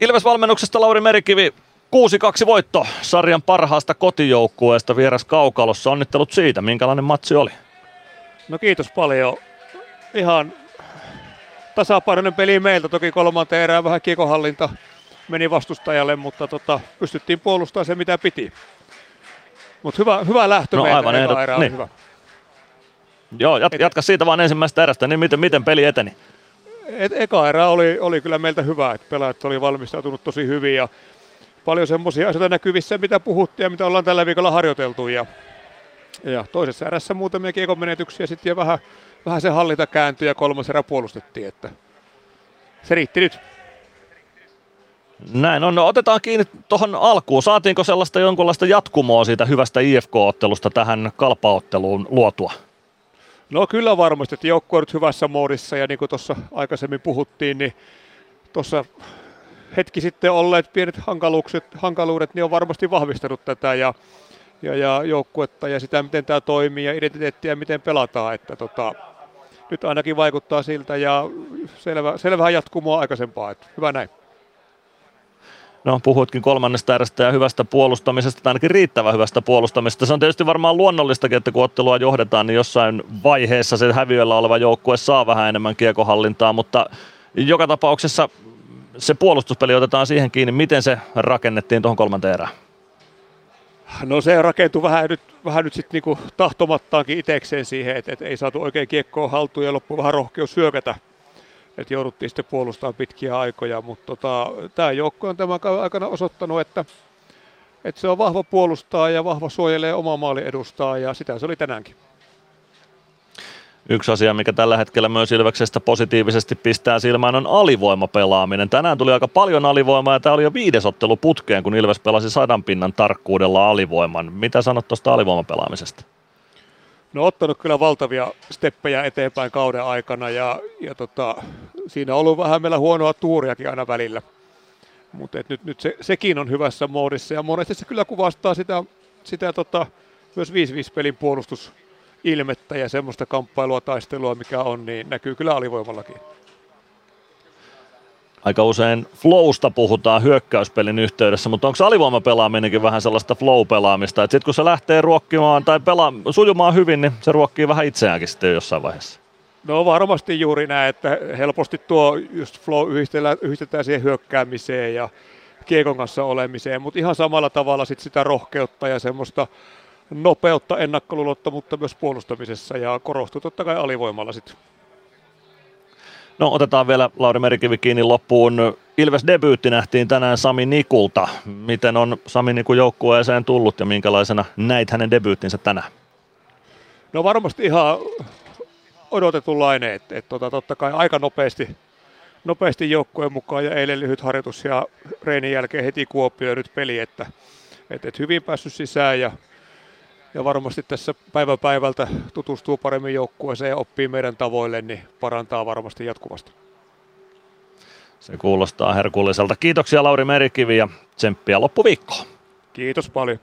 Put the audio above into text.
Ilves-valmennuksesta Lauri Merikivi 6-2 voitto sarjan parhaasta kotijoukkueesta vieras Kaukalossa. Onnittelut siitä. Minkälainen matsi oli? No kiitos paljon. Ihan tasapainoinen peli meiltä. Toki kolmanteen erään vähän kiekohallinta meni vastustajalle, mutta tota, pystyttiin puolustamaan se mitä piti. Mutta hyvä, hyvä lähtö No, meiltä. aivan ehdot- niin. hyvä. Joo, jat, jatka siitä vaan ensimmäisestä erästä, niin miten, miten peli eteni? Et, eka erä oli, oli kyllä meiltä hyvä, että pelaajat oli valmistautunut tosi hyvin ja paljon semmoisia asioita näkyvissä, mitä puhuttiin ja mitä ollaan tällä viikolla harjoiteltu. Ja, ja toisessa erässä muutamia kiekon menetyksiä sitten ja vähän, vähän se hallinta kääntyi ja kolmas erä puolustettiin, että se riitti nyt. Näin on. No, otetaan kiinni tuohon alkuun. Saatiinko sellaista jonkunlaista jatkumoa siitä hyvästä IFK-ottelusta tähän kalpaotteluun luotua? No kyllä varmasti, että joukkue on nyt hyvässä moodissa ja niin kuin tuossa aikaisemmin puhuttiin, niin tuossa hetki sitten olleet pienet hankaluudet, hankaluudet niin on varmasti vahvistanut tätä ja, ja, ja joukkuetta ja sitä, miten tämä toimii ja identiteettiä miten pelataan. Että tota, nyt ainakin vaikuttaa siltä ja selvä, selvähän jatkumoa aikaisempaa. Että hyvä näin. No, puhuitkin kolmannesta erästä ja hyvästä puolustamisesta, tai ainakin riittävän hyvästä puolustamisesta. Se on tietysti varmaan luonnollistakin, että kun ottelua johdetaan, niin jossain vaiheessa se häviöllä oleva joukkue saa vähän enemmän kiekohallintaa, mutta joka tapauksessa se puolustuspeli otetaan siihen kiinni. Miten se rakennettiin tuohon kolmanteen erään? No se rakentui vähän nyt, vähän nyt sitten niinku tahtomattaankin itekseen siihen, että, että ei saatu oikein kiekkoa haltuun ja loppu vähän rohkeus hyökätä. Että jouduttiin sitten puolustamaan pitkiä aikoja, mutta tota, tämä joukko on tämän aikana osoittanut, että, että se on vahva puolustaa ja vahva suojelee oma maali edustaa ja sitä se oli tänäänkin. Yksi asia, mikä tällä hetkellä myös Ilveksestä positiivisesti pistää silmään, on alivoimapelaaminen. Tänään tuli aika paljon alivoimaa ja tämä oli jo viides ottelu putkeen, kun Ilves pelasi sadan pinnan tarkkuudella alivoiman. Mitä sanot tuosta alivoimapelaamisesta? No ottanut kyllä valtavia steppejä eteenpäin kauden aikana ja, ja tota, siinä on ollut vähän meillä huonoa tuuriakin aina välillä. Mutta nyt, nyt se, sekin on hyvässä moodissa ja monesti se kyllä kuvastaa sitä, sitä tota, myös 5-5 pelin puolustusilmettä ja semmoista kamppailua, taistelua mikä on, niin näkyy kyllä alivoimallakin. Aika usein flowsta puhutaan hyökkäyspelin yhteydessä, mutta onko alivoimapelaaminenkin vähän sellaista flow-pelaamista, että sitten kun se lähtee ruokkimaan tai pelaa, sujumaan hyvin, niin se ruokkii vähän itseäänkin sitten jossain vaiheessa. No varmasti juuri näin, että helposti tuo just flow yhdistetään, yhdistetään siihen hyökkäämiseen ja kiekon kanssa olemiseen, mutta ihan samalla tavalla sit sitä rohkeutta ja semmoista nopeutta, ennakkoluulottomuutta myös puolustamisessa ja korostuu totta kai alivoimalla sitten. No otetaan vielä Lauri Merikivi kiinni loppuun. Ilves debyytti nähtiin tänään Sami Nikulta. Miten on Sami Nikun joukkueeseen tullut ja minkälaisena näit hänen debyyttinsä tänään? No varmasti ihan odotetunlainen, että et, tota, totta kai aika nopeasti, nopeasti joukkueen mukaan ja eilen lyhyt harjoitus ja reenin jälkeen heti Kuopio nyt peli, että et, et hyvin päässyt sisään ja, ja varmasti tässä päivä päivältä tutustuu paremmin joukkueeseen ja oppii meidän tavoille, niin parantaa varmasti jatkuvasti. Se kuulostaa herkulliselta. Kiitoksia Lauri Merikivi ja tsemppiä loppuviikkoon. Kiitos paljon.